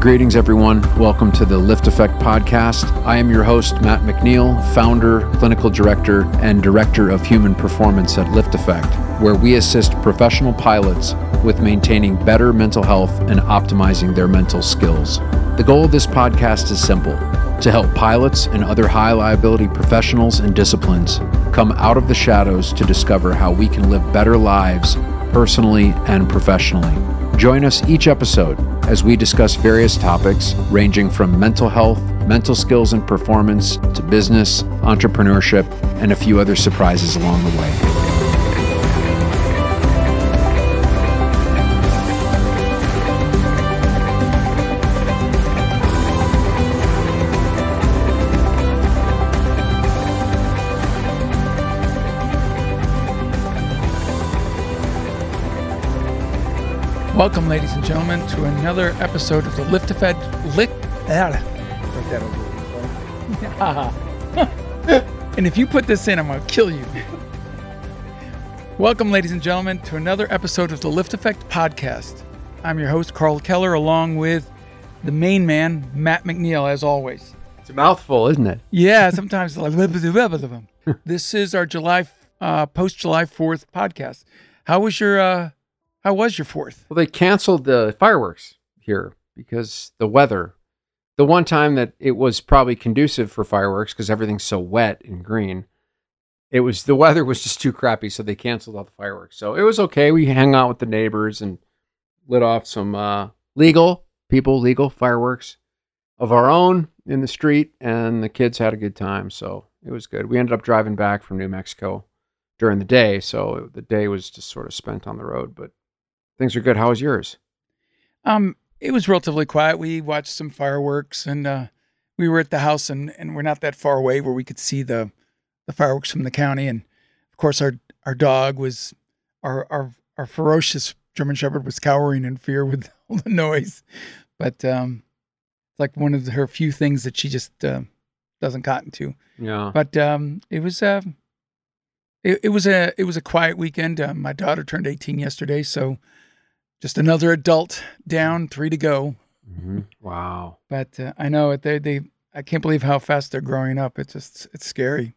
Greetings, everyone. Welcome to the LiftAffect podcast. I am your host, Matt McNeil, founder, clinical director, and director of human performance at LiftAffect, where we assist professional pilots with maintaining better mental health and optimizing their mental skills. The goal of this podcast is simple to help pilots and other high liability professionals and disciplines come out of the shadows to discover how we can live better lives personally and professionally. Join us each episode as we discuss various topics ranging from mental health, mental skills and performance, to business, entrepreneurship, and a few other surprises along the way. Welcome, ladies and gentlemen, to another episode of the Lift Fed Lick. and if you put this in, I'm going to kill you. Welcome, ladies and gentlemen, to another episode of the LiftAffect podcast. I'm your host, Karl Keller, along with the main man, Matt McNeil, as always. It's a mouthful, isn't it? Yeah, sometimes. It's like, this is our July, uh, post July 4th podcast. How was your uh, how was your fourth? Well, they canceled the fireworks here because the weather. The one time that it was probably conducive for fireworks because everything's so wet and green, it was the weather was just too crappy, so they canceled all the fireworks. So it was okay. We hung out with the neighbors and lit off some uh, legal people, legal fireworks of our own in the street, and the kids had a good time. So it was good. We ended up driving back from New Mexico during the day, so the day was just sort of spent on the road, but Things are good. How was yours? Um, it was relatively quiet. We watched some fireworks, and uh, we were at the house, and, and we're not that far away where we could see the the fireworks from the county. And of course, our our dog was our our our ferocious German Shepherd was cowering in fear with all the noise. But um, it's like one of her few things that she just uh, doesn't cotton to. Yeah. But um, it was uh, it, it was a it was a quiet weekend. Uh, my daughter turned 18 yesterday, so just another adult down, three to go. Mm-hmm. Wow. But uh, I know it. They they I can't believe how fast they're growing up. It's just it's scary.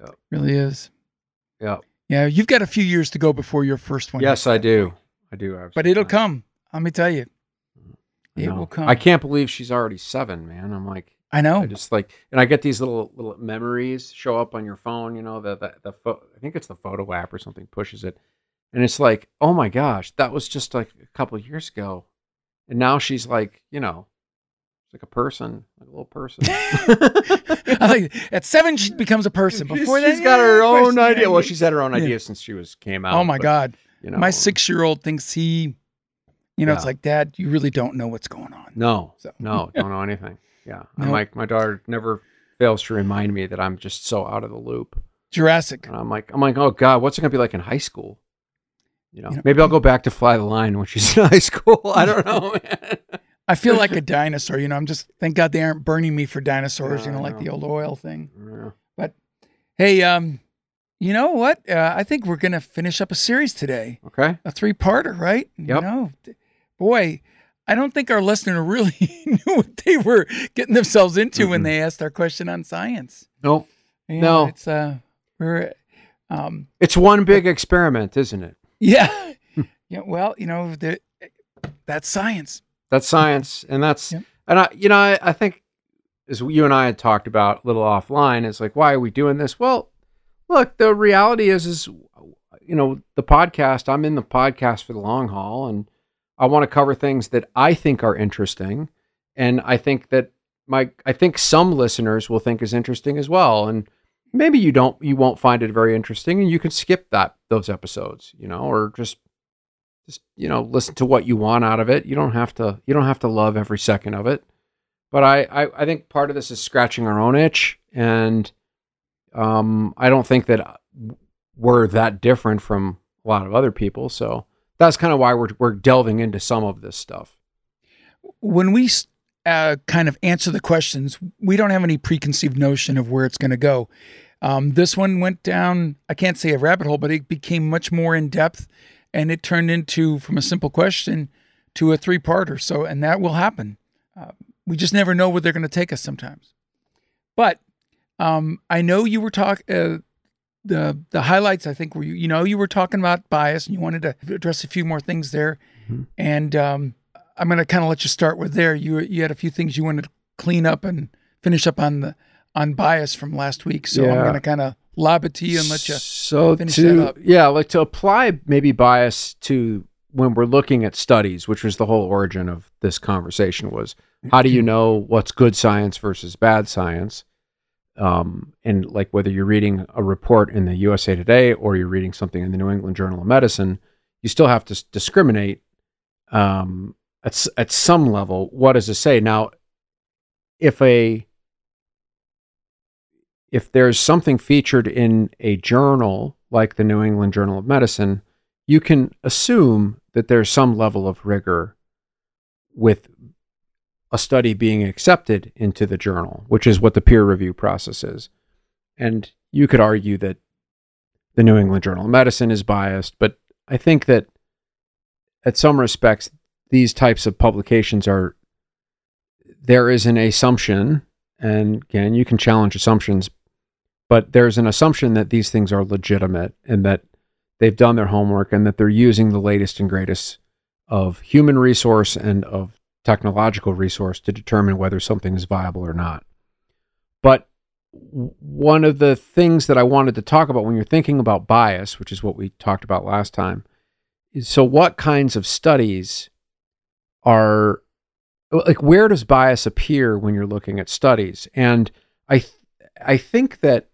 Yep. really is. Yeah. Yeah. You've got a few years to go before your first one. Yes, I do. I do. Absolutely. But it'll come. Let me tell you. It will come. I can't believe she's already seven, man. I'm like, I know. I just like, and I get these little little memories show up on your phone. You know, the the, the fo- I think it's the photo app or something pushes it, and it's like, oh my gosh, that was just like a couple years ago. And now she's like, you know, like a person, like a little person. like, at seven, she becomes a person. Before she's, that, she's got yeah, her own idea. Well, she's had her own idea yeah. since she was came oh out. Oh my but, god! You know, my six-year-old thinks he, you know, yeah. it's like, Dad, you really don't know what's going on. No, so. no, don't know anything. Yeah, nope. I'm like, my daughter never fails to remind me that I'm just so out of the loop. Jurassic. And I'm like, I'm like, oh god, what's it gonna be like in high school? You know, you know, maybe I'll go back to fly the line when she's in high school. I don't know. I feel like a dinosaur. You know, I'm just thank God they aren't burning me for dinosaurs. Yeah, you know, know, like the old oil thing. Yeah. But hey, um, you know what? Uh, I think we're gonna finish up a series today. Okay. A three-parter, right? Yep. You know, boy, I don't think our listener really knew what they were getting themselves into mm-hmm. when they asked our question on science. You know, no. It's uh, we're. Um, it's one big experiment, isn't it? Yeah. Hmm. yeah. Well, you know, the, that's science. That's science. And that's, yep. and I, you know, I, I think as you and I had talked about a little offline, it's like, why are we doing this? Well, look, the reality is, is, you know, the podcast, I'm in the podcast for the long haul and I want to cover things that I think are interesting. And I think that my, I think some listeners will think is interesting as well. And, maybe you don't you won't find it very interesting and you can skip that those episodes you know or just just you know listen to what you want out of it. You don't have to you don't have to love every second of it. But i i, I think part of this is scratching our own itch and um i don't think that we're that different from a lot of other people. So that's kind of why we're we're delving into some of this stuff. When we uh, kind of answer the questions, we don't have any preconceived notion of where it's going to go. Um, this one went down, I can't say a rabbit hole, but it became much more in depth and it turned into from a simple question to a three parter. So, and that will happen. uh, we just never know where they're going to take us sometimes. But um, I know you were talking. Uh, the the highlights I think were you you know you were talking about bias and you wanted to address a few more things there, mm-hmm. and um, I'm going to kind of let you start with there. You you had a few things you wanted to clean up and finish up on the on bias from last week, so yeah. I'm going to kind of lob it to you and let you so finish to, that up. Yeah, like to apply maybe bias to when we're looking at studies, which was the whole origin of this conversation, was how do you know what's good science versus bad science? Um, and like whether you're reading a report in the USA Today or you're reading something in the New England Journal of Medicine, you still have to discriminate um, at at some level. What does it say now? If a if there's something featured in a journal like the New England Journal of Medicine, you can assume that there's some level of rigor with a study being accepted into the journal, which is what the peer review process is. And you could argue that the New England Journal of Medicine is biased, but I think that at some respects, these types of publications are, there is an assumption, and again, you can challenge assumptions, but there's an assumption that these things are legitimate and that they've done their homework and that they're using the latest and greatest of human resource and of technological resource to determine whether something is viable or not. But one of the things that I wanted to talk about when you're thinking about bias, which is what we talked about last time, is so what kinds of studies are like where does bias appear when you're looking at studies? And I th- I think that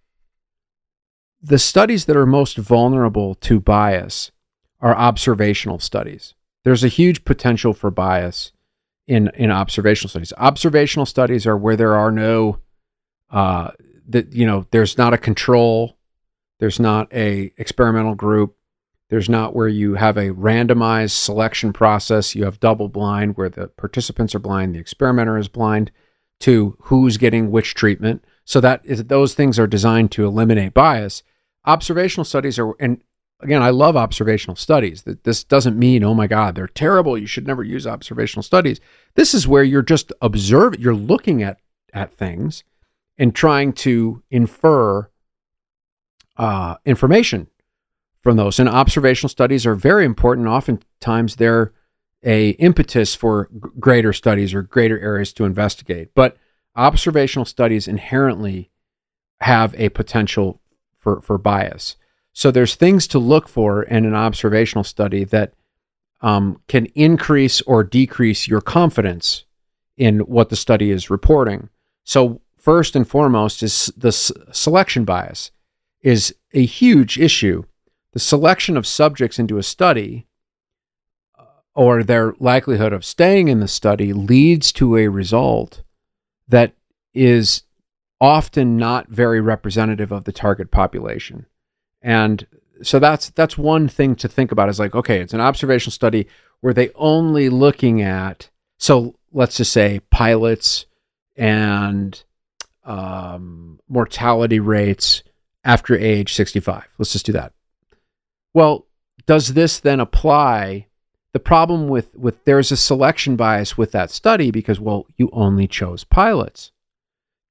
the studies that are most vulnerable to bias are observational studies. There's a huge potential for bias in in observational studies. Observational studies are where there are no uh, that you know there's not a control, there's not a experimental group, there's not where you have a randomized selection process. You have double blind where the participants are blind, the experimenter is blind to who's getting which treatment. So that is those things are designed to eliminate bias. Observational studies are and again, I love observational studies. That this doesn't mean, oh my God, they're terrible. You should never use observational studies. This is where you're just observing, you're looking at at things and trying to infer uh, information from those. And observational studies are very important. Oftentimes, they're a impetus for g- greater studies or greater areas to investigate. But observational studies inherently have a potential for, for bias. So there's things to look for in an observational study that um, can increase or decrease your confidence in what the study is reporting. So first and foremost is the s- selection bias is a huge issue. The selection of subjects into a study uh, or their likelihood of staying in the study leads to a result that is often not very representative of the target population. And so that's that's one thing to think about is like okay it's an observational study where they only looking at so let's just say pilots and um, mortality rates after age 65 let's just do that well does this then apply? The problem with with there's a selection bias with that study because well you only chose pilots.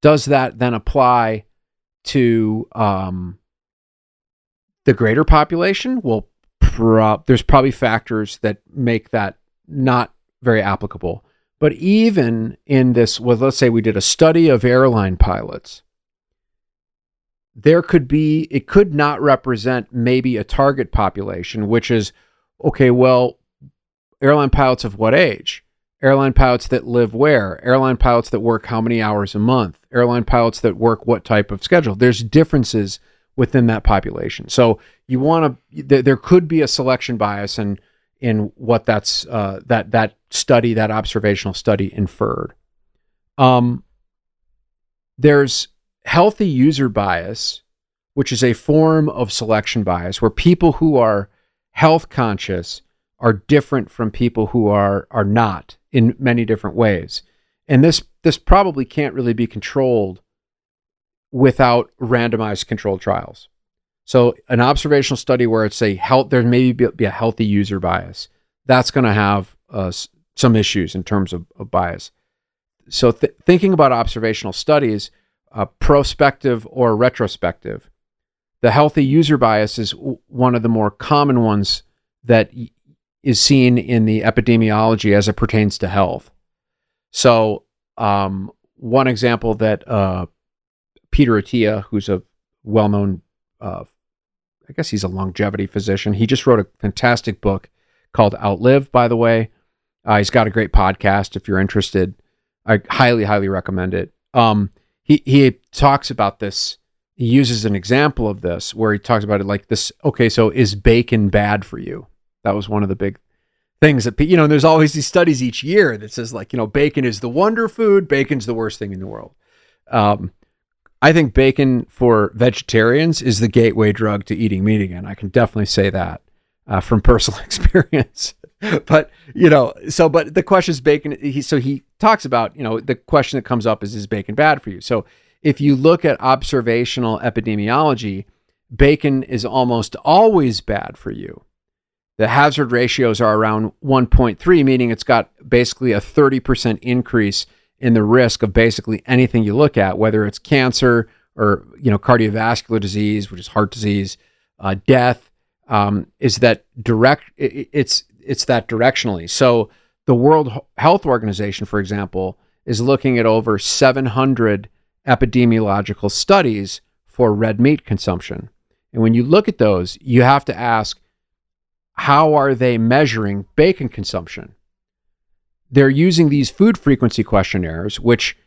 Does that then apply to um, the greater population? Will pro- there's probably factors that make that not very applicable. But even in this, well, let's say we did a study of airline pilots, there could be, it could not represent maybe a target population, which is, okay, well, airline pilots of what age? Airline pilots that live where? Airline pilots that work how many hours a month? Airline pilots that work what type of schedule? There's differences within that population. So you want to th- there could be a selection bias in in what that's uh, that that study that observational study inferred. Um, there's healthy user bias, which is a form of selection bias where people who are health conscious are different from people who are are not in many different ways. And this this probably can't really be controlled without randomized controlled trials. So an observational study where it's a health, there may be a healthy user bias. That's going to have uh, some issues in terms of, of bias. so th- thinking about observational studies, uh, prospective or retrospective, the healthy user bias is w- one of the more common ones that y- is seen in the epidemiology as it pertains to health. So, um, one example that uh, Peter Attia, who's a well-known, uh, I guess he's a longevity physician. He just wrote a fantastic book called Outlive. By the way, uh, he's got a great podcast. If you're interested, I highly, highly recommend it. Um, he he talks about this. He uses an example of this where he talks about it like this. Okay, so is bacon bad for you? That was one of the big things that you know. There's always these studies each year that says like you know bacon is the wonder food. Bacon's the worst thing in the world. Um, I think bacon for vegetarians is the gateway drug to eating meat again. I can definitely say that uh, from personal experience. but you know, so but the question is bacon. He so he talks about you know the question that comes up is is bacon bad for you? So if you look at observational epidemiology, bacon is almost always bad for you. The hazard ratios are around 1.3, meaning it's got basically a 30% increase in the risk of basically anything you look at, whether it's cancer or you know cardiovascular disease, which is heart disease, uh, death. Um, is that direct? It, it's it's that directionally. So the World Health Organization, for example, is looking at over 700 epidemiological studies for red meat consumption. And when you look at those, you have to ask, how are they measuring bacon consumption? they're using these food frequency questionnaires, which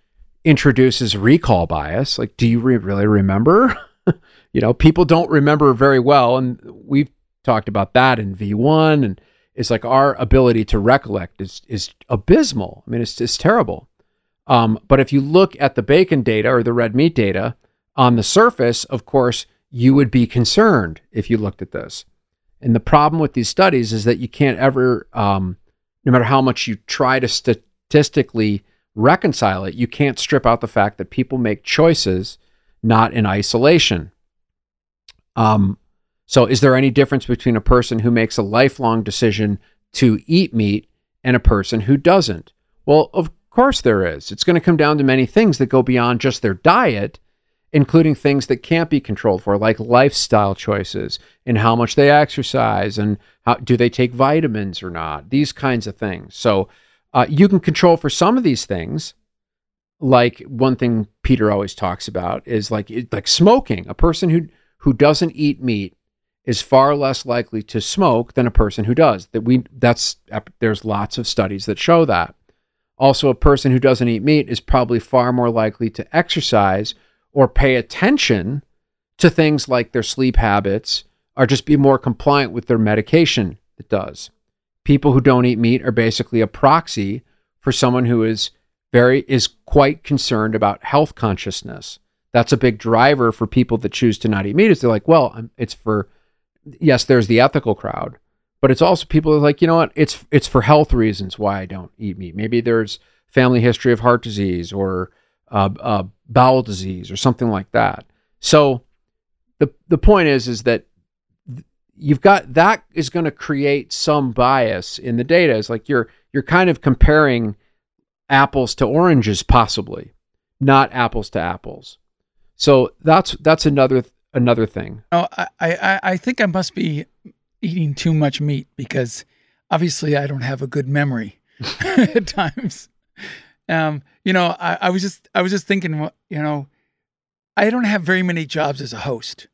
introduces recall bias. Like, do you re- really remember? you know, people don't remember very well. And we've talked about that in V1. And it's like our ability to recollect is, is abysmal. I mean, it's, it's terrible. Um, but if you look at the bacon data or the red meat data on the surface, of course, you would be concerned if you looked at this. And the problem with these studies is that you can't ever um, no matter how much you try to statistically reconcile it, you can't strip out the fact that people make choices not in isolation. Um, so, is there any difference between a person who makes a lifelong decision to eat meat and a person who doesn't? Well, of course there is. It's going to come down to many things that go beyond just their diet including things that can't be controlled for, like lifestyle choices and how much they exercise and how do they take vitamins or not, these kinds of things. So uh, you can control for some of these things. Like one thing Peter always talks about is like like smoking. A person who who doesn't eat meat is far less likely to smoke than a person who does. That we that's there's lots of studies that show that. Also, a person who doesn't eat meat is probably far more likely to exercise or pay attention to things like their sleep habits or just be more compliant with their medication it does. People who don't eat meat are basically a proxy for someone who is very is quite concerned about health consciousness. That's a big driver for people that choose to not eat meat. Is they're like, well, it's for yes, there's the ethical crowd, but it's also people like, you know what, it's it's for health reasons why I don't eat meat. Maybe there's family history of heart disease or uh, uh, bowel disease or something like that. So the the point is is that you've got that is going to create some bias in the data. It's like you're you're kind of comparing apples to oranges possibly, not apples to apples. So that's that's another another thing. Oh, I I, I think I must be eating too much meat because obviously I don't have a good memory at times. Um, you know, I, I was just I was just thinking, you know, I don't have very many jobs as a host,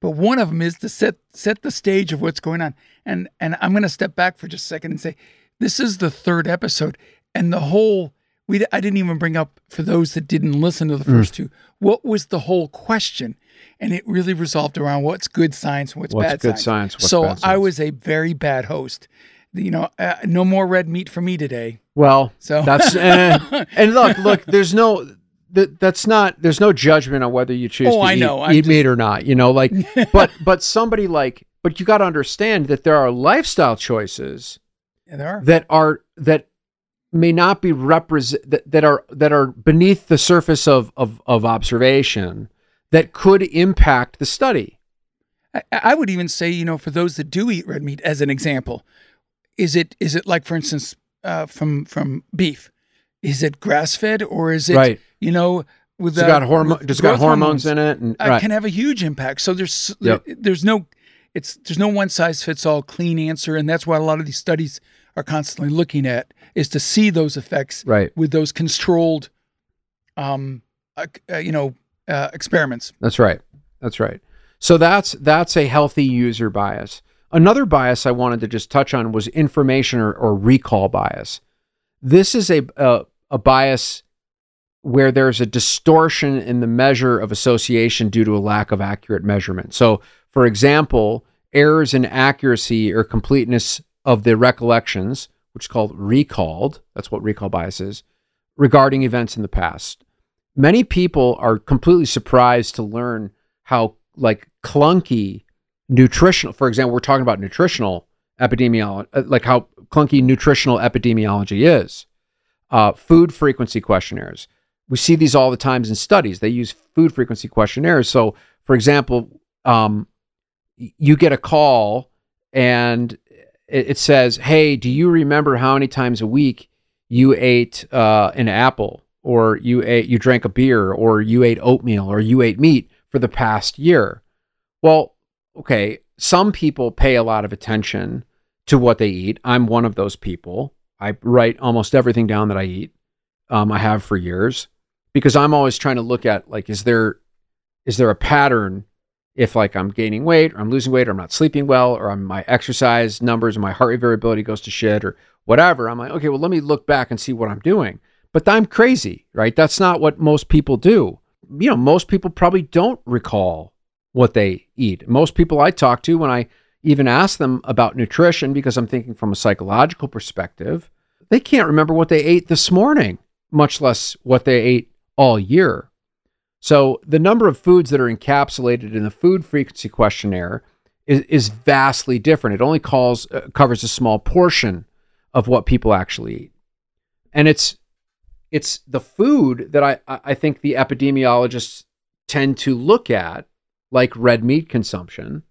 but one of them is to set set the stage of what's going on. And and I'm going to step back for just a second and say, this is the third episode, and the whole we I didn't even bring up for those that didn't listen to the first mm. two. What was the whole question? And it really resolved around what's good science and what's, what's bad good science. science so science? I was a very bad host you know, uh, no more red meat for me today. Well, so that's uh, and look, look, there's no that that's not there's no judgment on whether you choose oh, to I eat, know. eat just... meat or not. You know, like but but somebody like but you got to understand that there are lifestyle choices yeah, there are. that are that may not be represent that, that are that are beneath the surface of, of of observation that could impact the study. I, I would even say, you know, for those that do eat red meat, as an example, is it is it like for instance uh, from from beef is it grass fed or is it right. you know with It's got hormone. Just got hormones, in it, and uh, can have a huge impact. So there's Yep. there- there's no it's there's no one size fits all clean answer, and that's what a lot of these studies are constantly looking at is to see those effects right. with those controlled, um, uh, uh, you know, uh, experiments. That's right. That's right. So that's that's a healthy user bias. Another bias I wanted to just touch on was information or, or recall bias. This is a, a a bias where there's a distortion in the measure of association due to a lack of accurate measurement. So, for example, errors in accuracy or completeness of the recollections, which is called recalled, that's what recall bias is, regarding events in the past. Many people are completely surprised to learn how like clunky nutritional, for example, we're talking about nutritional epidemiology, like how clunky nutritional epidemiology is. Uh, food frequency questionnaires. We see these all the times in studies. They use food frequency questionnaires. So, for example, um, you get a call and it, it says, "Hey, do you remember how many times a week you ate uh, an apple, or you ate you drank a beer, or you ate oatmeal, or you ate meat for the past year?" Well, okay, some people pay a lot of attention to what they eat. I'm one of those people. I write almost everything down that I eat. Um, I have for years because I'm always trying to look at like, is there is there a pattern if like I'm gaining weight or I'm losing weight or I'm not sleeping well or I'm, my exercise numbers and my heart rate variability goes to shit or whatever. I'm like, okay, well, let me look back and see what I'm doing. But I'm crazy, right? That's not what most people do. You know, most people probably don't recall what they eat. Most people I talk to, when I even ask them about nutrition, because I'm thinking from a psychological perspective, they can't remember what they ate this morning, much less what they ate all year. So the number of foods that are encapsulated in the food frequency questionnaire is, is vastly different. It only calls uh, covers a small portion of what people actually eat, and it's it's the food that I I think the epidemiologists tend to look at, like red meat consumption,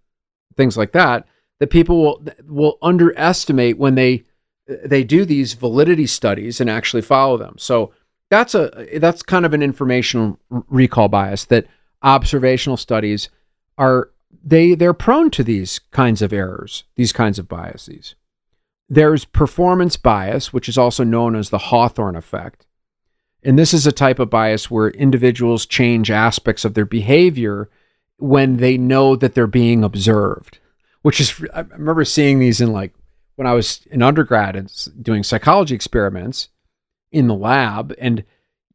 things like that, that people will will underestimate when they they do these validity studies and actually follow them. So that's a that's kind of an informational recall bias that observational studies are they they're prone to these kinds of errors, these kinds of biases. There's performance bias, which is also known as the Hawthorne effect. And this is a type of bias where individuals change aspects of their behavior when they know that they're being observed, which is, I remember seeing these in like when I was in undergrad and doing psychology experiments in the lab. And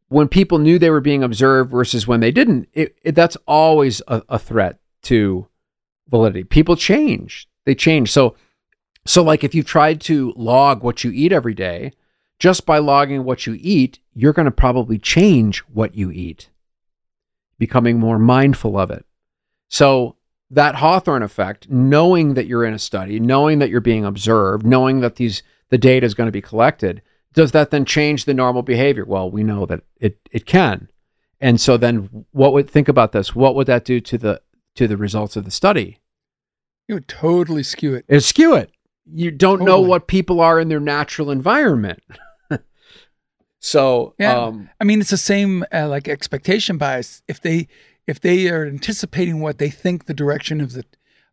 when people knew they were being observed versus when they didn't, it, it, that's always a, a threat to validity. People change, they change. So, so like if you've tried to log what you eat every day, just by logging what you eat, you're going to probably change what you eat, becoming more mindful of it. So, that Hawthorne effect, knowing that you're in a study, knowing that you're being observed, knowing that these the data is going to be collected, does that then change the normal behavior? Well, we know that it it can. And so then what would think about this? What would that do to the to the results of the study? It would totally skew it. It skew it. You don't know what people are in their natural environment. so, Yeah. um, I mean, it's the same uh, like expectation bias. If they if they are anticipating what they think the direction of the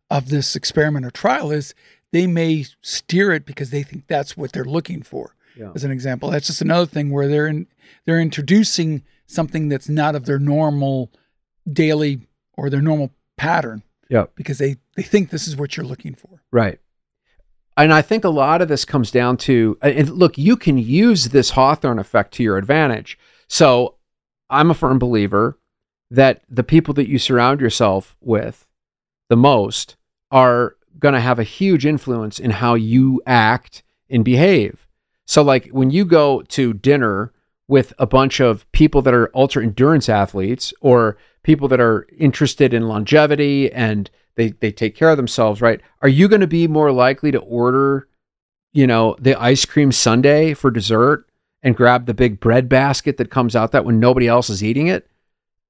of this experiment or trial is, they may steer it because they think that's what they're looking for. Yeah. As an example, that's just another thing where they're in they're introducing something that's not of their normal daily or their normal pattern yeah, because they they think this is what you're looking for. right. And I think a lot of this comes down to, uh, and look, you can use this Hawthorne effect to your advantage. So I'm a firm believer that the people that you surround yourself with the most are going to have a huge influence in how you act and behave. So, like when you go to dinner with a bunch of people that are ultra endurance athletes or people that are interested in longevity and they, they take care of themselves, right? Are you going to be more likely to order, you know, the ice cream sundae for dessert and grab the big bread basket that comes out that when nobody else is eating it?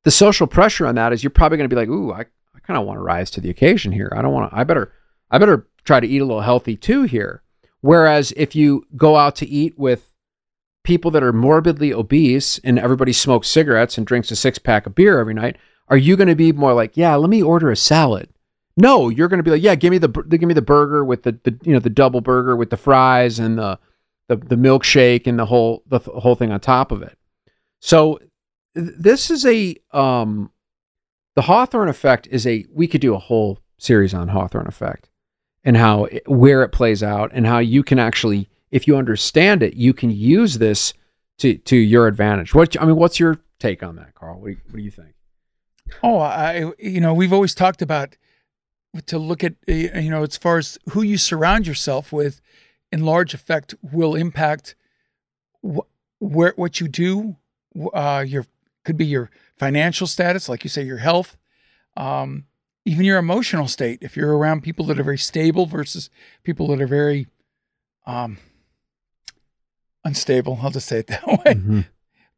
The social pressure on that is you're probably going to be like, ooh, I, I kind of want to rise to the occasion here. I don't want to, I better, I better try to eat a little healthy too here. Whereas if you go out to eat with people that are morbidly obese and everybody smokes cigarettes and drinks a six pack of beer every night, are you going to be more like, yeah, let me order a salad? No, you're going to be like, yeah, give me the give me the burger with the, the you know the double burger with the fries and the the, the milkshake and the whole the whole thing on top of it. So this is a um the Hawthorne effect is a we could do a whole series on Hawthorne effect and how it, where it plays out and how you can actually if you understand it you can use this to to your advantage. What I mean what's your take on that, Karl? What do you, what do you think? Oh, I you know, we've always talked about to look at you know as far as who you surround yourself with in large effect will impact wh- where what you do uh your could be your financial status like you say your health um even your emotional state if you're around people that are very stable versus people that are very um unstable i'll just say it that way mm-hmm.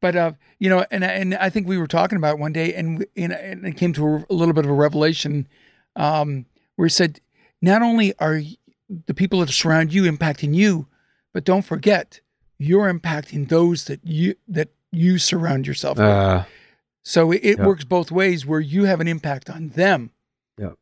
but uh you know and and i think we were talking about one day and and, and it came to a, a little bit of a revelation um where he said not only are the people that surround you impacting you, but don't forget you're impacting those that you that you surround yourself with. Uh, so it, works both ways where you have an impact on them,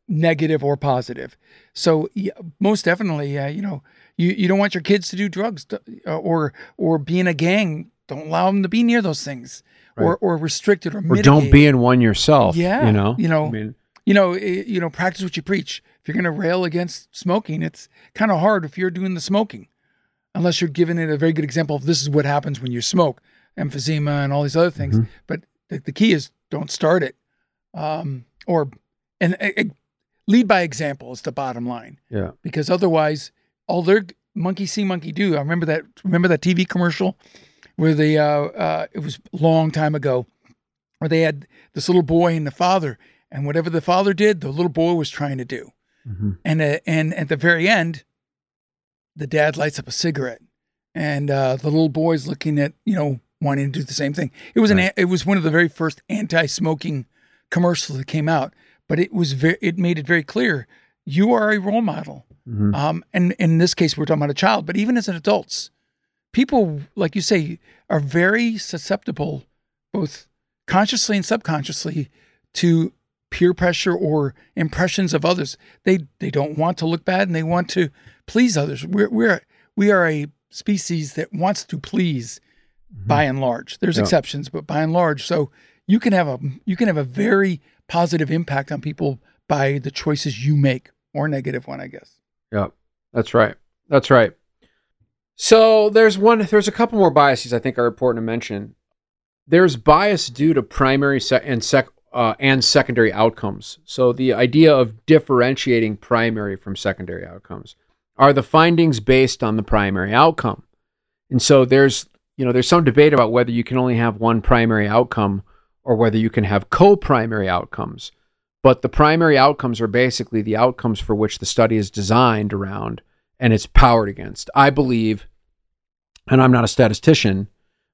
negative or positive. So yeah, most definitely, uh, you know, you, you don't want your kids to do drugs to, uh, or or be in a gang. Don't allow them to be near those things, right. or or restricted or, or don't be in one yourself. Yeah, you know, you know, I mean, you know, you know, practice what you preach if you're going to rail against smoking, it's kind of hard if you're doing the smoking, unless you're giving it a very good example of this is what happens when you smoke, emphysema and all these other things. Mm-hmm. But the, the, key is don't start it, um, or and uh, lead by example is the bottom line. Yeah, because otherwise, all their monkey see, monkey do. I remember that. Remember that TV commercial where they uh, uh, it was a long time ago, where they had this little boy and the father, and whatever the father did, the little boy was trying to do. Mm-hmm. And uh, and at the very end, the dad lights up a cigarette, and uh, the little boy's looking at you know wanting to do the same thing. It was right. an it was one of the very first anti-smoking commercials that came out, but it was very it made it very clear you are a role model. Mm-hmm. Um, and in this case, we're talking about a child, but even as an adults, people like you say are very susceptible, both consciously and subconsciously, to peer pressure or impressions of others. They they don't want to look bad and they want to please others. We're we're we are a species that wants to please mm-hmm. by and large. There's yeah. exceptions, but by and large, so you can have a you can have a very positive impact on people by the choices you make or negative one, I guess. Yeah. That's right. That's right. So there's one there's a couple more biases I think are important to mention. There's bias due to primary and sec- uh, and secondary outcomes. So the idea of differentiating primary from secondary outcomes are the findings based on the primary outcome. And so there's you know there's some debate about whether you can only have one primary outcome or whether you can have co-primary outcomes. But the primary outcomes are basically the outcomes for which the study is designed around and it's powered against. I believe, and I'm not a statistician,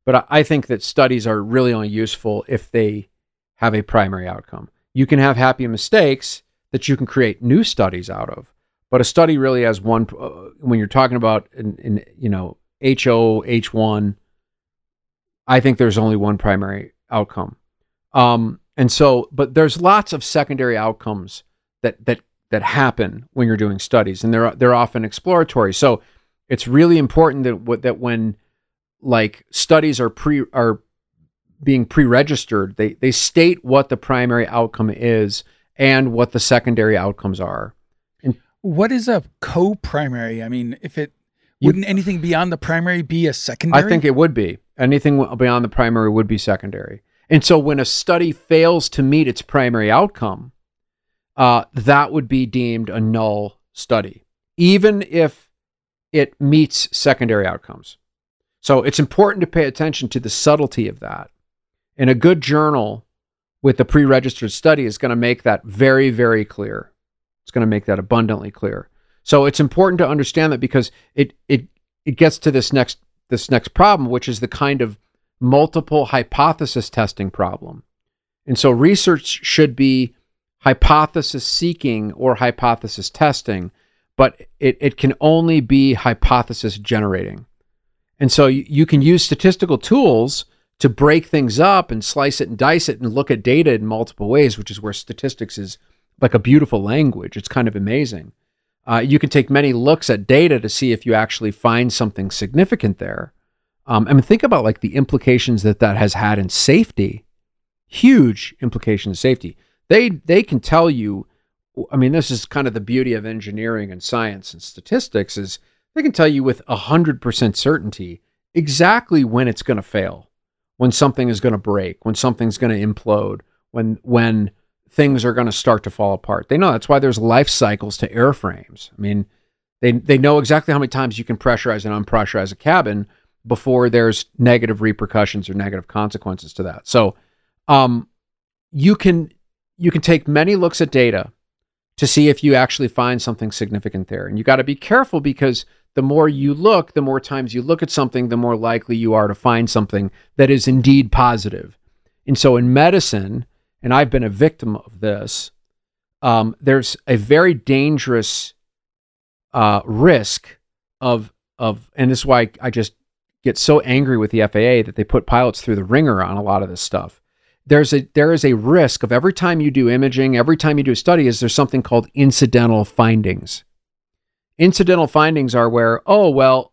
but I think that studies are really only useful if they have a primary outcome. You can have happy mistakes that you can create new studies out of, but a study really has one. Uh, when you're talking about in, in you know HO H1, I think there's only one primary outcome, um, and so but there's lots of secondary outcomes that that that happen when you're doing studies, and they're they're often exploratory. So it's really important that that when like studies are pre are being pre-registered, they they state what the primary outcome is and what the secondary outcomes are. And what is a co-primary? I mean, if it wouldn't anything beyond the primary be a secondary? I think it would be. Anything beyond the primary would be secondary. And so when a study fails to meet its primary outcome, uh, that would be deemed a null study, even if it meets secondary outcomes. So it's important to pay attention to the subtlety of that. And a good journal with a pre registered study is going to make that very, very clear. It's going to make that abundantly clear. So it's important to understand that because it, it, it gets to this next, this next problem, which is the kind of multiple hypothesis testing problem. And so research should be hypothesis seeking or hypothesis testing, but it, it can only be hypothesis generating. And so you, you can use statistical tools to break things up and slice it and dice it and look at data in multiple ways, which is where statistics is like a beautiful language. It's kind of amazing. Uh, you can take many looks at data to see if you actually find something significant there. Um, I mean, think about like the implications that that has had in safety. Huge implications of safety. They they can tell you. I mean, this is kind of the beauty of engineering and science and statistics is they can tell you with hundred percent certainty exactly when it's going to fail, when something is going to break, when something's going to implode, when when things are going to start to fall apart. They know that's why there's life cycles to airframes. I mean, they they know exactly how many times you can pressurize and unpressurize a cabin before there's negative repercussions or negative consequences to that. So, um, you can you can take many looks at data to see if you actually find something significant there. And you got to be careful because the more you look, the more times you look at something, the more likely you are to find something that is indeed positive. And so in medicine, and I've been a victim of this, um, there's a very dangerous uh, risk of of, and this is why I just get so angry with the FAA that they put pilots through the ringer on a lot of this stuff. There's a there is a risk of every time you do imaging, every time you do a study, is there's something called incidental findings. Incidental findings are where, oh well,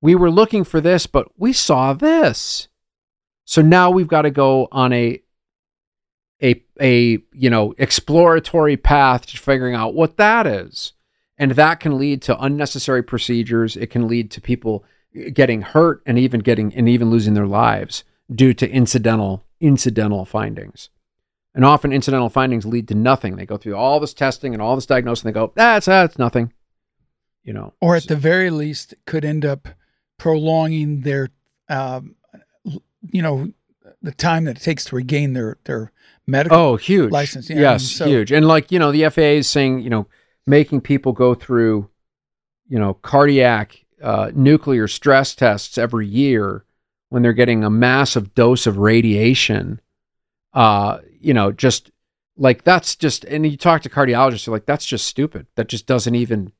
we were looking for this, but we saw this. So now we've got to go on a a a you know exploratory path to figuring out what that is. And that can lead to unnecessary procedures. It can lead to people getting hurt and even getting and even losing their lives due to incidental incidental findings. And often incidental findings lead to nothing. They go through all this testing and all this diagnosis and they go, that's that's nothing. You know. Or at the very least could end up prolonging their um, you know the time that it takes to regain their their medical oh huge license. Yeah, yes, so, huge. And like, you know, the FAA is saying, you know, making people go through, you know, cardiac uh, nuclear stress tests every year when they're getting a massive dose of radiation. Uh, you know, just like that's just, and you talk to cardiologists, they're like, that's just stupid. That just doesn't even,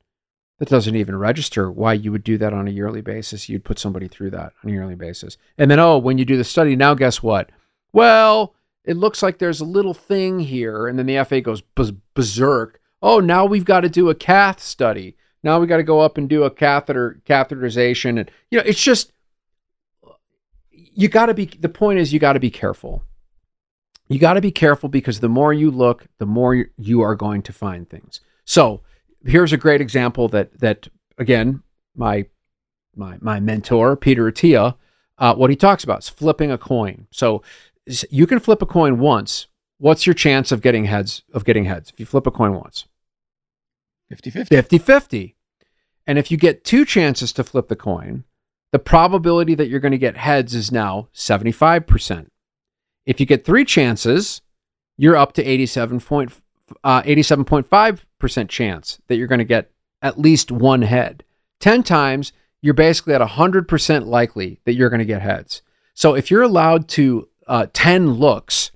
that doesn't even register why you would do that on a yearly basis. You'd put somebody through that on a yearly basis. And then, oh, when you do the study, now guess what? Well, it looks like there's a little thing here. And then the FA goes berserk. Oh, now we've got to do a cath study. Now we got to go up and do a catheter catheterization, and you know, it's just you got to be. The point is, you got to be careful. You got to be careful because the more you look, the more you are going to find things. So here's a great example that that again, my my my mentor Peter Attia, uh, what he talks about is flipping a coin. So you can flip a coin once. What's your chance of getting heads of getting heads if you flip a coin once? 50 50. 50 50. And if you get two chances to flip the coin, the probability that you're going to get heads is now 75%. If you get three chances, you're up to 87 point, uh, 87.5% chance that you're going to get at least one head. 10 times, you're basically at 100% likely that you're going to get heads. So if you're allowed to uh, 10 looks,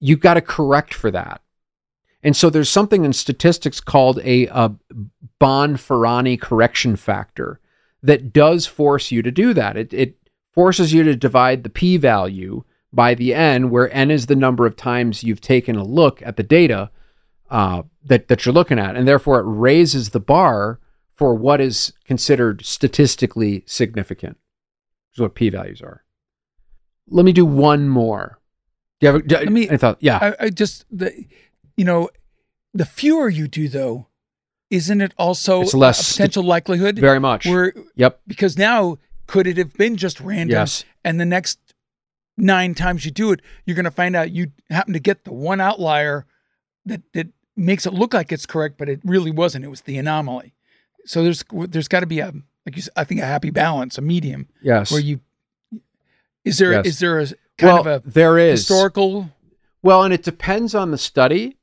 you've got to correct for that. And so there's something in statistics called a, a Bonferroni correction factor that does force you to do that. It, it forces you to divide the p value by the n, where n is the number of times you've taken a look at the data uh, that, that you're looking at. And therefore, it raises the bar for what is considered statistically significant, which is what p values are. Let me do one more. Do you have, do, me, I thought, yeah. I, I just, the, you know, the fewer you do though, isn't it also it's less a potential likelihood? Very much. Where, yep. Because now could it have been just random? Yes. And the next nine times you do it, you're going to find out you happen to get the one outlier that that makes it look like it's correct, but it really wasn't. It was the anomaly. So there's there's got to be a like you, I think a happy balance, a medium. Yes. Where you is there yes. is there a well, kind of a there is historical well, and it depends on the study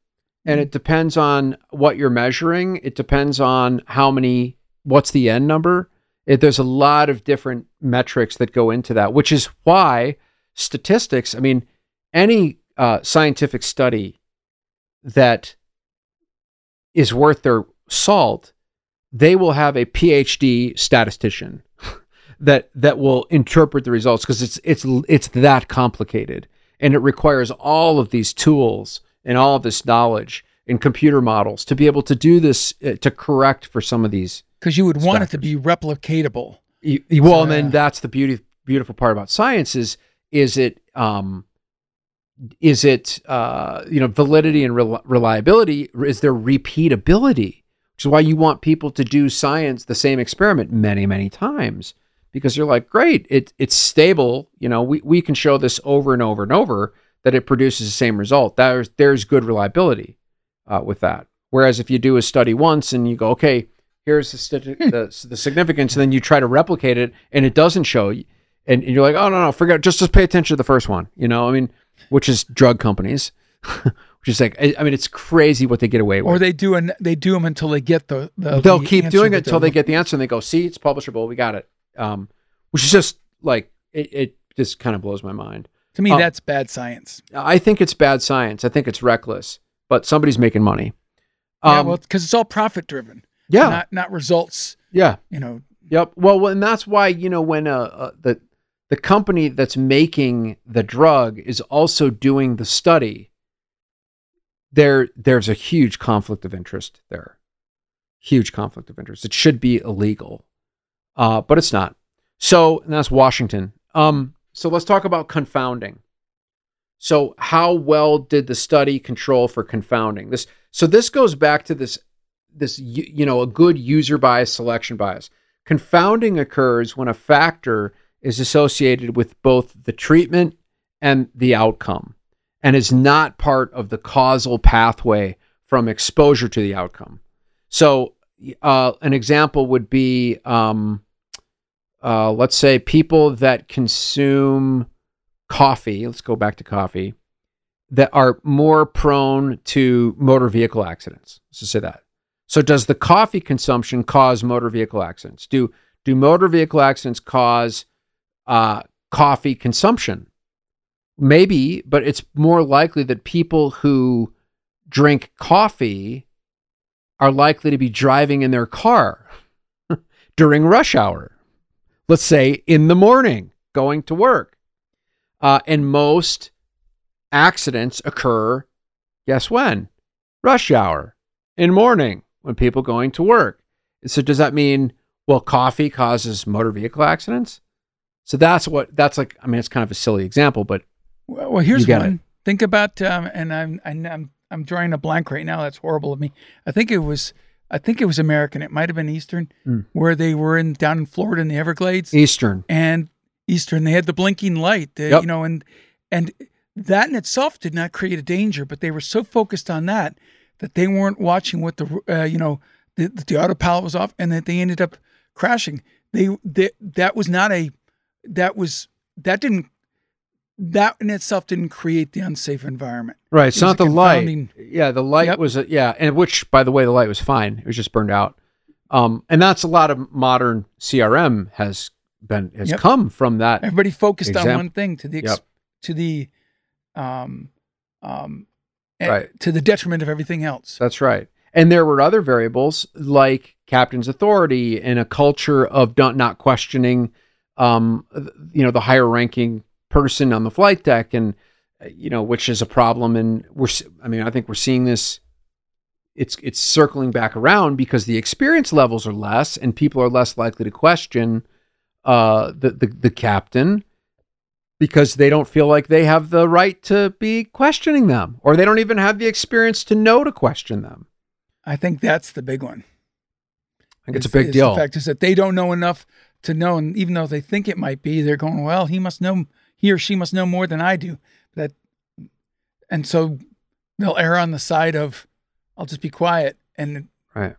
and it depends on what you're measuring. It depends on how many, what's the n number. It, there's a lot of different metrics that go into that, which is why statistics, I mean, any uh, scientific study that is worth their salt, they will have a PhD statistician that that will interpret the results because it's it's it's that complicated and it requires all of these tools and all of this knowledge and computer models to be able to do this uh, to correct for some of these because you would want it to be replicatable. You, you, well, and then that's the beauty beautiful part about science is is it um is it uh you know validity and reliability is there repeatability which is why you want people to do science the same experiment many many times because you're like great it it's stable you know we, we can show this over and over and over that it produces the same result. There's there's good reliability uh, with that. Whereas if you do a study once and you go okay here's the, hmm. the, the significance and then you try to replicate it and it doesn't show and, and you're like oh no no forget just just pay attention to the first one you know? I mean which is drug companies which is like I, mean it's crazy what they get away with. or they do and they do them until they get the, the they'll the keep doing it until they get the answer and they go see it's publishable we got it. Um, which is just like it, it just kind of blows my mind to me um, that's bad science. I think it's bad science. I think it's reckless but somebody's making money. Um, yeah well because it's all profit driven yeah. not not results yeah. you know. Yep. Well and that's why you know when uh, uh the the company that's making the drug is also doing the study there there's a huge conflict of interest there. Huge conflict of interest. It should be illegal uh, but it's not. So that's washington. Um, so let's talk about confounding. So how well did the study control for confounding? This so this goes back to this this you know a good user bias selection bias. Confounding occurs when a factor is associated with both the treatment and the outcome and is not part of the causal pathway from exposure to the outcome. So, uh, an example would be um, uh, let's say people that consume coffee, let's go back to coffee, that are more prone to motor vehicle accidents. Let's just say that. So, does the coffee consumption cause motor vehicle accidents? Do do motor vehicle accidents cause uh, coffee consumption. Maybe, but it's more likely that people who drink coffee are likely to be driving in their car during rush hour. Let's say in the morning, going to work. Uh, and most accidents occur, guess when? Rush hour, in morning, when people going to work. So does that mean, well, coffee causes motor vehicle accidents? So that's what that's like. I mean, it's kind of a silly example, but well, well here's one. It. Think about, um, and I'm I'm I'm drawing a blank right now. That's horrible of me. I think it was I think it was American. It might have been Eastern, mm. where they were in down in Florida in the Everglades. Eastern and Eastern. They had the blinking light, yep. you know, and and that in itself did not create a danger, but they were so focused on that that they weren't watching what the uh, you know the, the autopilot was off, and that they ended up crashing. They, they that was not a that was that didn't that in itself didn't create the unsafe environment. Right. It's it not the light. Yeah, the light yep. was a, yeah, and which by the way, the light was fine. It was just burned out. Um, and that's a lot of modern CRM has been has yep. come from that. Everybody focused example. on one thing to the ex- yep. to the um um right. to the detriment of everything else. That's right. And there were other variables like captain's authority and a culture of not, not questioning um, you know, the higher ranking person on the flight deck, and you know, which is a problem. And we're, I mean, I think we're seeing this. It's it's circling back around because the experience levels are less, and people are less likely to question uh, the, the the captain because they don't feel like they have the right to be questioning them, or they don't even have the experience to know to question them. I think that's the big one. I think it's, it's a big deal. The fact is that they don't know enough to know. And even though they think it might be, they're going, well, he must know, he or she must know more than I do. That, and so they'll err on the side of, I'll just be quiet. And right.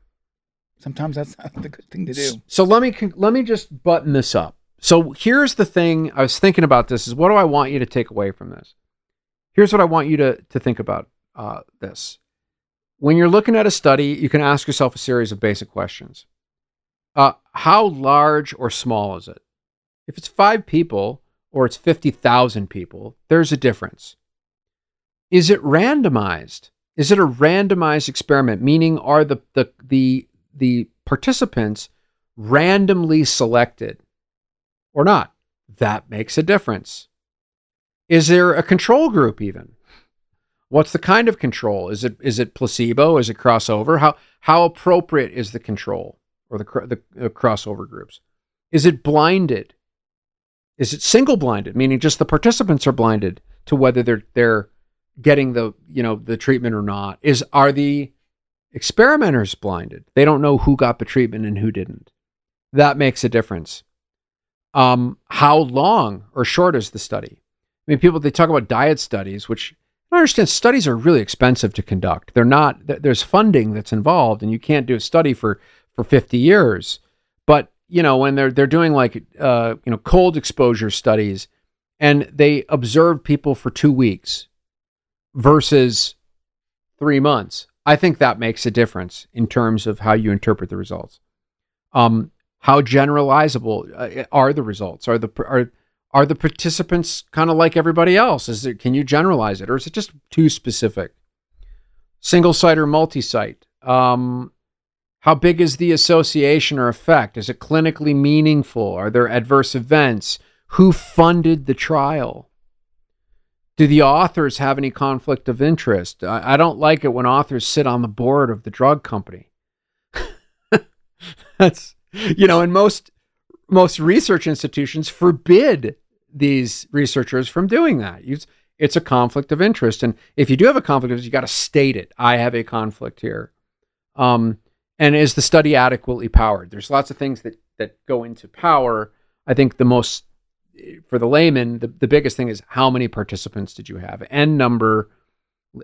Sometimes that's not the good thing to do. So let me let me just button this up. So here's the thing. I was thinking about this. Is what do I want you to take away from this? Here's what I want you to to think about uh, this. When you're looking at a study, you can ask yourself a series of basic questions. Uh, how large or small is it? If it's five people or it's 50,000 people, there's a difference. Is it randomized? Is it a randomized experiment? Meaning, are the, the, the, the participants randomly selected or not. That makes a difference. Is there a control group even? What's the kind of control? Is it is it placebo? Is it crossover? How how appropriate is the control or the the, the crossover groups? Is it blinded? Is it single blinded, meaning just the participants are blinded to whether they're they're getting the you know the treatment or not? Is are the experimenters blinded? They don't know who got the treatment and who didn't. That makes a difference. Um, how long or short is the study? I mean, people they talk about diet studies, which I understand studies are really expensive to conduct. They're not. There's funding that's involved, and you can't do a study for for 50 years. You know, when they're they're doing like uh, you know cold exposure studies, and they observe people for two weeks versus three months, I think that makes a difference in terms of how you interpret the results. Um, how generalizable uh, are the results? Are the are are the participants kind of like everybody else? Is it can you generalize it, or is it just too specific? Single site or multi site? Um, how big is the association or effect? Is it clinically meaningful? Are there adverse events? Who funded the trial? Do the authors have any conflict of interest? I, I don't like it when authors sit on the board of the drug company. That's you know, and most most research institutions forbid these researchers from doing that. It's, it's a conflict of interest, and if you do have a conflict of interest, you got to state it. I have a conflict here. Um, and is the study adequately powered? There's lots of things that that go into power. I think the most for the layman, the, the biggest thing is how many participants did you have? N number.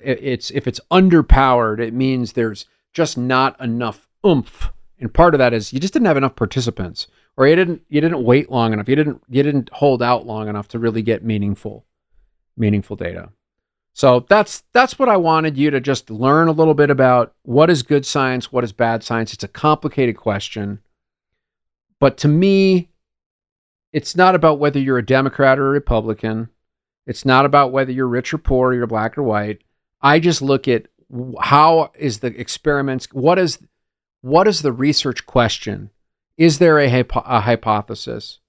It's if it's underpowered, it means there's just not enough oomph. And part of that is you just didn't have enough participants, or you didn't you didn't wait long enough. You didn't you didn't hold out long enough to really get meaningful meaningful data. So that's that's what I wanted you to just learn a little bit about what is good science, what is bad science. It's a complicated question. But to me, it's not about whether you're a Democrat or a Republican. It's not about whether you're rich or poor, you're black or white. I just look at how is the experiments, what is what is the research question? Is there a, a hypothesis?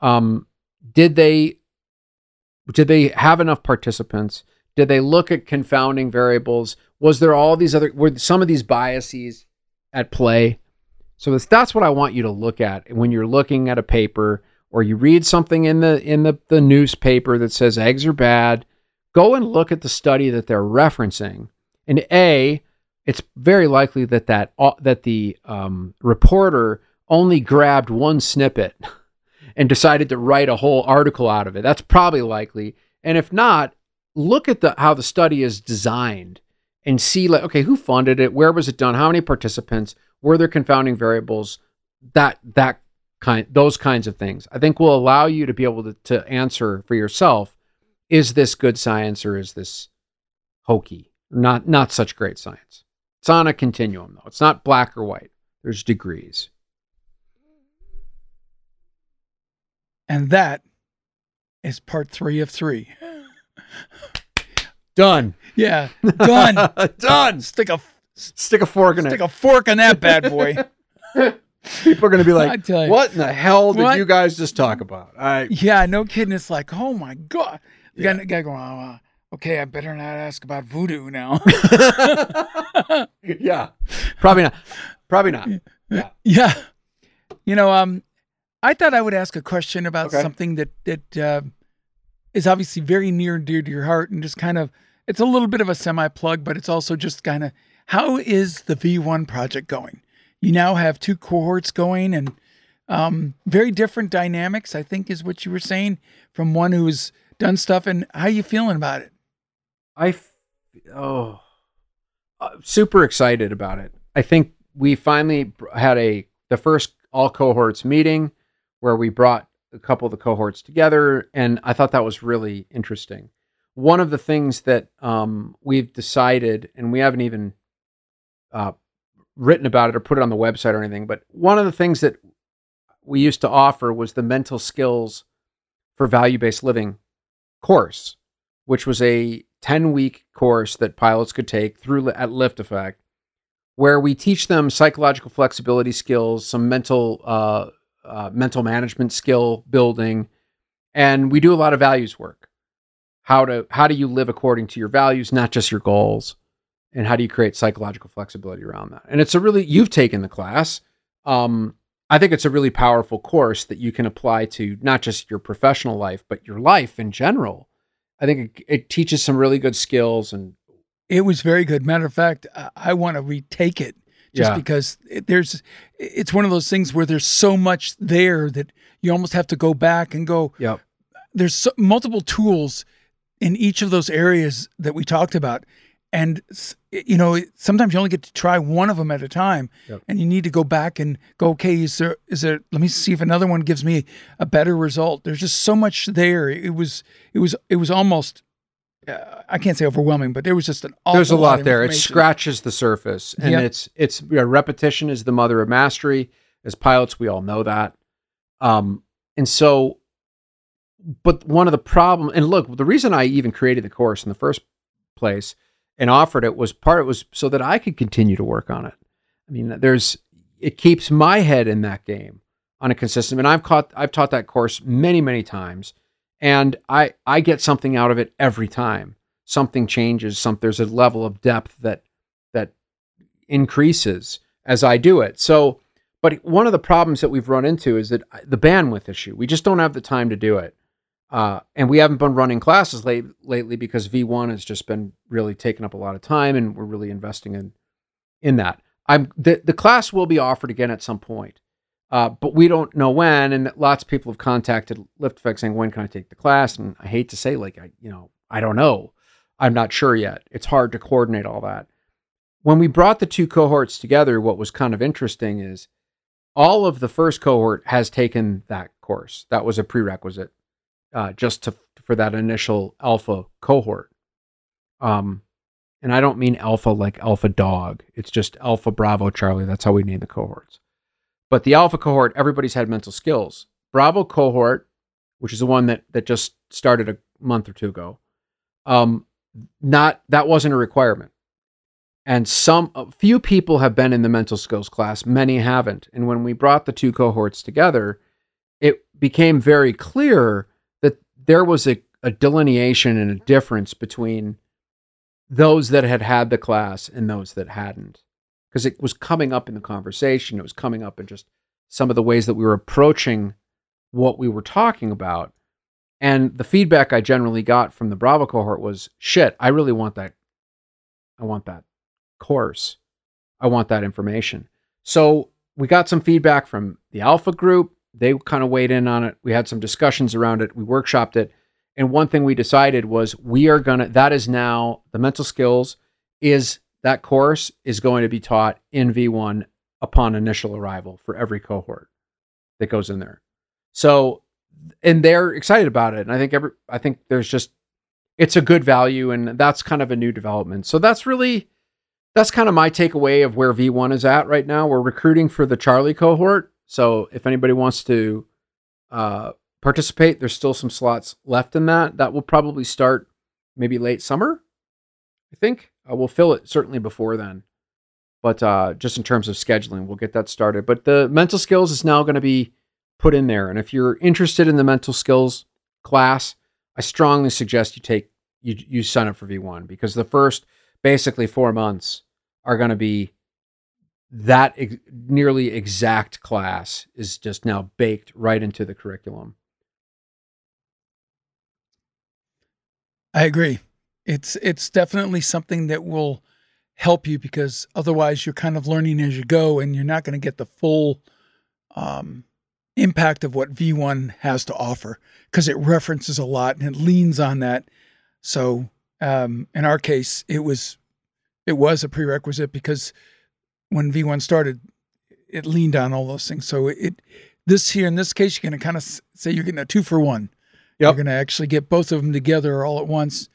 Um, did they did they have enough participants? Did they look at confounding variables? Was there all these other, were some of these biases at play? So that's, that's what I want you to look at when you're looking at a paper or you read something in the in the, the newspaper that says eggs are bad. Go and look at the study that they're referencing. And A, it's very likely that that uh, that the um, reporter only grabbed one snippet and decided to write a whole article out of it. That's probably likely. And if not, look at the how the study is designed and see like okay who funded it? Where was it done? How many participants? Were there confounding variables? That that kind those kinds of things. I think will allow you to be able to, to answer for yourself is this good science or is this hokey? Not not such great science. It's on a continuum though. It's not black or white. There's degrees. And that is part three of three Done. Yeah. Done. Done. Stick a stick a fork in stick it. Stick a fork in that bad boy. People are going to be like, you. "What in the hell did What? you guys just talk about?" I yeah, no kidding. It's like, oh my god. The Yeah. guy going, oh, uh, okay, I better not ask about voodoo now. yeah, probably not. Probably not. Yeah. yeah. You know, um, I thought I would ask a question about Okay. something that that uh, is obviously very near and dear to your heart, and just kind of it's a little bit of a semi plug, but it's also just kind of how is the V1 project going? You now have two cohorts going, and um, very different dynamics. I think is what you were saying from one who's done stuff, and how are you feeling about it? I f- oh, uh, super excited about it. I think we finally had a the first all cohorts meeting where we brought a couple of the cohorts together, and I thought that was really interesting. One of the things that um, we've decided, and we haven't even uh, written about it or put it on the website or anything, but one of the things that we used to offer was the mental skills for value based living course, which was a 10 week course that pilots could take through at LiftAffect, where we teach them psychological flexibility skills, some mental uh, uh, mental management skill building, and we do a lot of values work. How to how do you live according to your values, not just your goals, and how do you create psychological flexibility around that? And it's a really you've taken the class. Um, I think it's a really powerful course that you can apply to not just your professional life, but your life in general. I think it, it teaches some really good skills and it was very good. Matter of fact, I, I want to retake it just Yeah. because it, there's it's one of those things where there's so much there that you almost have to go back and go. Yep. There's so, multiple tools in each of those areas that we talked about, and you know sometimes you only get to try one of them at a time, Yep. and you need to go back and go. Okay, is there is there? Let me see if another one gives me a better result. There's just so much there. It was it was it was almost. Uh, I can't say overwhelming, but there was just an awful there's a lot of there. It scratches the surface, and Yep. it's it's you know, repetition is the mother of mastery. As pilots, we all know that. Um, and so, but one of the problem, and look, the reason I even created the course in the first place and offered it was part it was so that I could continue to work on it. I mean, there's it keeps my head in that game on a consistent. And I've caught I've taught that course many many times, and I I get something out of it every time. Something changes. Some there's a level of depth that that increases as I do it. So, but one of the problems that we've run into is that the bandwidth issue. We just don't have the time to do it. Uh, and we haven't been running classes late, lately because V1 has just been really taking up a lot of time, and we're really investing in in that. I'm the the class will be offered again at some point, uh, but we don't know when. And lots of people have contacted LiftAffect saying, "When can I take the class?" And I hate to say, like, I you know, I don't know. I'm not sure yet. It's hard to coordinate all that. When we brought the two cohorts together, what was kind of interesting is all of the first cohort has taken that course. That was a prerequisite uh, just to for that initial alpha cohort. Um, and I don't mean alpha like alpha dog. It's just alpha bravo charlie. That's how we name the cohorts. But the alpha cohort, everybody's had mental skills. Bravo cohort, which is the one that that just started a month or two ago, um, not that wasn't a requirement. And some a few people have been in the mental skills class, many haven't. And when we brought the two cohorts together, it became very clear that there was a, a delineation and a difference between those that had had the class and those that hadn't because it was coming up in the conversation it was coming up in just some of the ways that we were approaching what we were talking about. And the feedback i generally got from the bravo cohort was shit i really want that i want that course. I want that information. So we got some feedback from the alpha group. They kind of weighed in on it. We had some discussions around it. We workshopped it. And one thing we decided was we are going to, that is now the mental skills is that course is going to be taught in V1 upon initial arrival for every cohort that goes in there. So, and they're excited about it. And I think every, I think there's just, it's a good value and that's kind of a new development. So that's really, that's kind of my takeaway of where V1 is at right now. We're recruiting for the Charlie cohort. So if anybody wants to, uh, participate. There's still some slots left in that. That will probably start maybe late summer. I think uh, we'll fill it certainly before then. But uh, just in terms of scheduling, we'll get that started. But the mental skills is now going to be put in there. And if you're interested in the mental skills class, I strongly suggest you take you you sign up for V1 because the first basically four months are going to be that ex- nearly exact class is just now baked right into the curriculum. I agree. It's it's definitely something that will help you because otherwise you're kind of learning as you go and you're not going to get the full um, impact of what V1 has to offer because it references a lot and it leans on that. So um, in our case, it was it was a prerequisite because when V1 started, it leaned on all those things. So it this here in this case, you're going to kind of say you're getting a two for one. Yep. You're going to actually get both of them together all at once.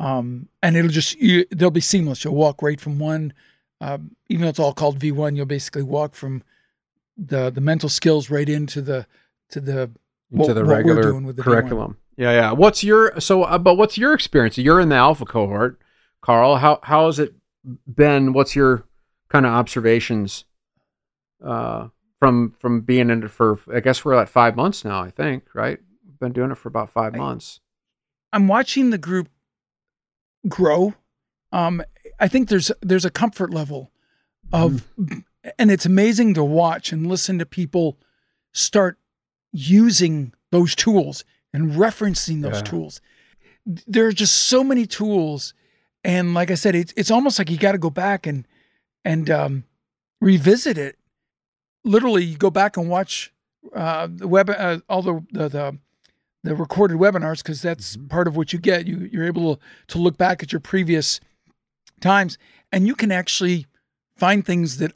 Um, and it'll just, you, they'll be seamless. You'll walk right from one, um, even though it's all called V1, you'll basically walk from the, the mental skills right into the, to the, into What- the what we're regular the V1. curriculum. Yeah, yeah. What's your so? Uh, but what's your experience? You're in the alpha cohort, Karl. How how has it been? What's your kind of observations uh, from from being in it for I guess we're at five months now. I think right. Been doing it for about five months. I'm watching the group grow. Um, I think there's there's a comfort level of, mm. and it's amazing to watch and listen to people start using those tools and referencing those yeah. tools. There are just so many tools, and like I said, it's it's almost like you got to go back and and um, revisit it. Literally, you go back and watch uh, the web, uh, all the, the, the the recorded webinars because that's mm-hmm. part of what you get. You you're able to, to look back at your previous times, and you can actually find things that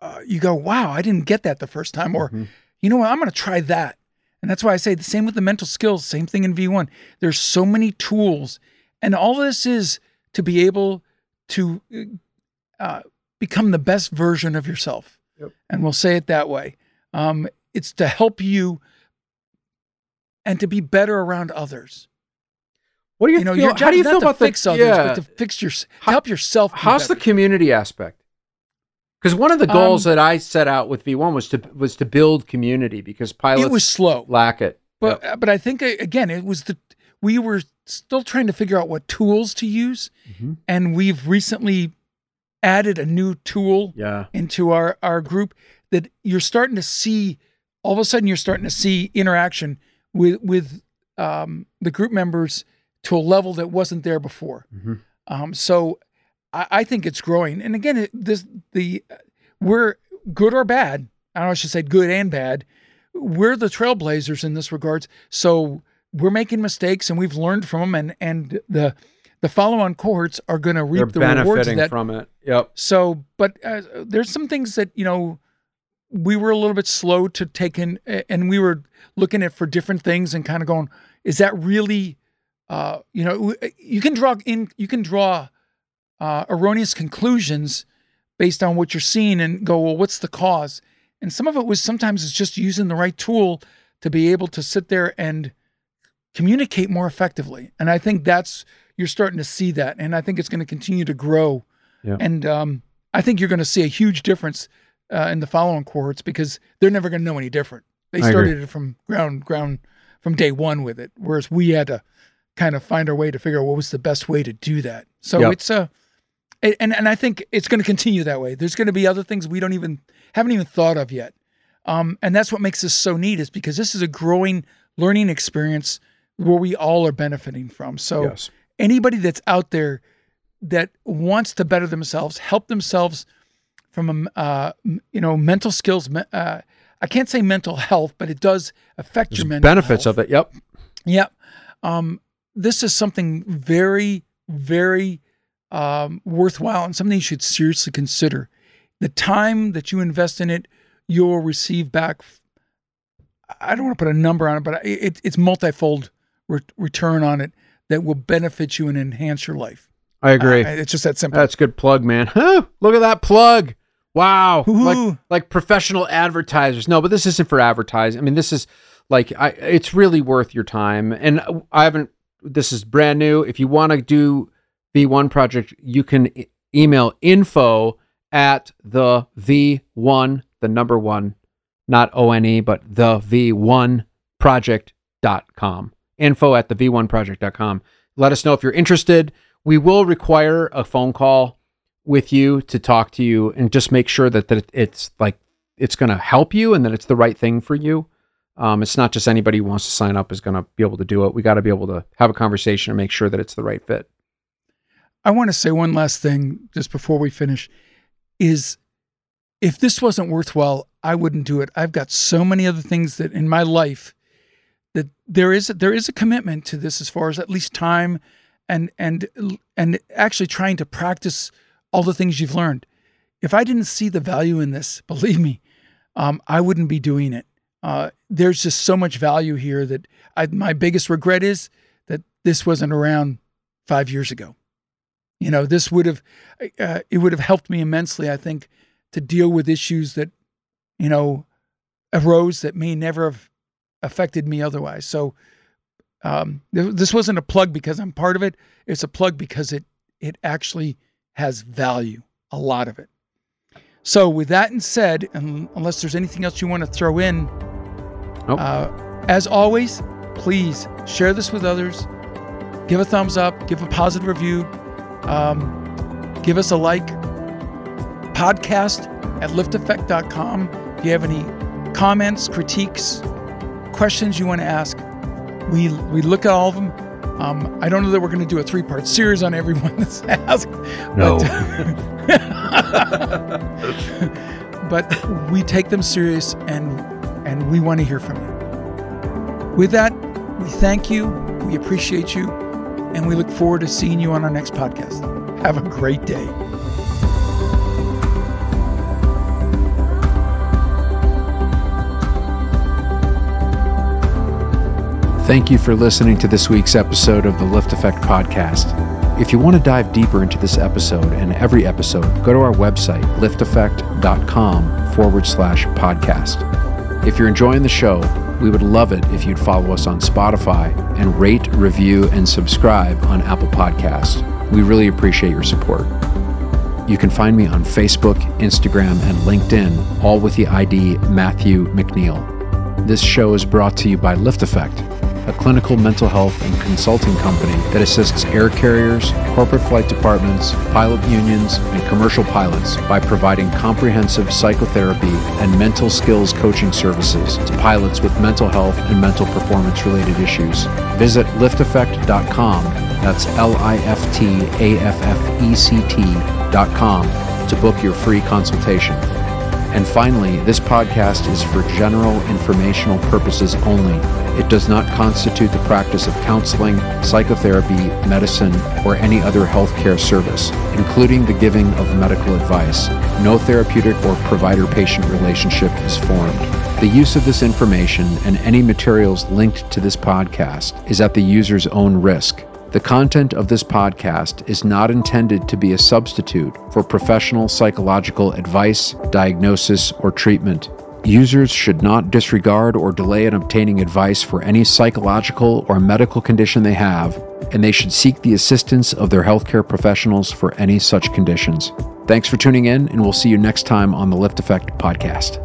uh, you go, "Wow, I didn't get that the first time," or mm-hmm. you know what, I'm going to try that. And that's why I say the same with the mental skills. Same thing in V1. There's so many tools, and all this is to be able to uh, become the best version of yourself. Yep. And we'll say it that way. Um, it's to help you and to be better around others. What do you, you know? Feel, your job how do you feel about fix the, others, yeah. but to fix your to help yourself. How's better. the community aspect? Because one of the goals um, that I set out with V1 was to was to build community because pilots it was slow, lack it. But yep. but I think again it was the we were still trying to figure out what tools to use, mm-hmm. and we've recently added a new tool yeah. into our our group that you're starting to see. All of a sudden, you're starting to see interaction with with um, the group members to a level that wasn't there before. Mm-hmm. Um, so I, I, think it's growing. And again, it, this the we're good or bad. I don't know. I should say good and bad. We're the trailblazers in this regards. So we're making mistakes and we've learned from them. And and the the follow-on cohorts are going to reap They're the rewards of that. from it. Yep. So, but uh, there's some things that you know we were a little bit slow to take in, and we were looking at for different things and kind of going, is that really, uh, you know, you can draw in, you can draw uh, erroneous conclusions based on what you're seeing and go, well, what's the cause? And some of it was sometimes it's just using the right tool to be able to sit there and communicate more effectively. And I think that's you're starting to see that, and I think it's going to continue to grow. Yeah. And um, I think you're going to see a huge difference uh, in the following cohorts because they're never going to know any different. They started it from ground ground from day one with it, whereas we had to kind of find our way to figure out what was the best way to do that. So yep. it's a uh, and and I think it's going to continue that way. There's going to be other things we don't even haven't even thought of yet. Um, and that's what makes this so neat is because this is a growing learning experience where we all are benefiting from. So yes. anybody that's out there that wants to better themselves, help themselves from a uh, you know mental skills. Uh, I can't say mental health, but it does affect There's your mental benefits health. of it. Yep. Yep. Um, this is something very, very um, worthwhile and something you should seriously consider. The time that you invest in it, you'll receive back. I don't want to put a number on it, but it, it's multifold re- return on it that will benefit you and enhance your life. I agree. Uh, it's just that simple. That's a good plug, man. Huh, Look at that plug. Wow. Like, like professional advertisers. No, but this isn't for advertising. I mean, this is like I it's really worth your time. And I haven't this is brand new. If you want to do V1 project, you can e- email info at the V1, the number one, not O N E, but the V1 project.com. Info at the V1 project.com. Let us know if you're interested. We will require a phone call with you to talk to you and just make sure that, that it's like it's going to help you and that it's the right thing for you. Um, it's not just anybody who wants to sign up is going to be able to do it. We got to be able to have a conversation and make sure that it's the right fit. I want to say one last thing just before we finish is if this wasn't worthwhile, I wouldn't do it. I've got so many other things that in my life that there is there is a commitment to this as far as at least time and and and actually trying to practice all the things you've learned. If I didn't see the value in this, believe me, um, I wouldn't be doing it. Uh, there's just so much value here that I, my biggest regret is that this wasn't around five years ago. You know, this would have uh, it would have helped me immensely. I think to deal with issues that you know arose that may never have affected me otherwise. So um, this wasn't a plug because I'm part of it. It's a plug because it it actually has value, a lot of it. So, with that said, and unless there's anything else you want to throw in, Nope. uh, as always, please share this with others. Give a thumbs up, give a positive review, um, give us a like. Podcast at liftaffect.com. If you have any comments, critiques, questions you want to ask, we we look at all of them. Um, I don't know that we're going to do a three part series on everyone that's asked. No. But, but we take them serious and and we want to hear from you. With that, we thank you, we appreciate you, and we look forward to seeing you on our next podcast. Have a great day. Thank you for listening to this week's episode of the LiftAffect Podcast. If you want to dive deeper into this episode and every episode, go to our website, liftaffect.com forward slash podcast. If you're enjoying the show, we would love it if you'd follow us on Spotify and rate, review, and subscribe on Apple Podcasts. We really appreciate your support. You can find me on Facebook, Instagram, and LinkedIn, all with the ID Matthew McNeil. This show is brought to you by LiftAffect, a clinical mental health and consulting company that assists air carriers, corporate flight departments, pilot unions, and commercial pilots by providing comprehensive psychotherapy and mental skills coaching services to pilots with mental health and mental performance related issues. Visit liftaffect.com, that's L I F T A F F E C T.com, to book your free consultation. And finally, this podcast is for general informational purposes only. It does not constitute the practice of counseling, psychotherapy, medicine, or any other healthcare service, including the giving of medical advice. No therapeutic or provider patient relationship is formed. The use of this information and any materials linked to this podcast is at the user's own risk. The content of this podcast is not intended to be a substitute for professional psychological advice, diagnosis, or treatment. Users should not disregard or delay in obtaining advice for any psychological or medical condition they have, and they should seek the assistance of their healthcare professionals for any such conditions. Thanks for tuning in, and we'll see you next time on the LiftAffect podcast.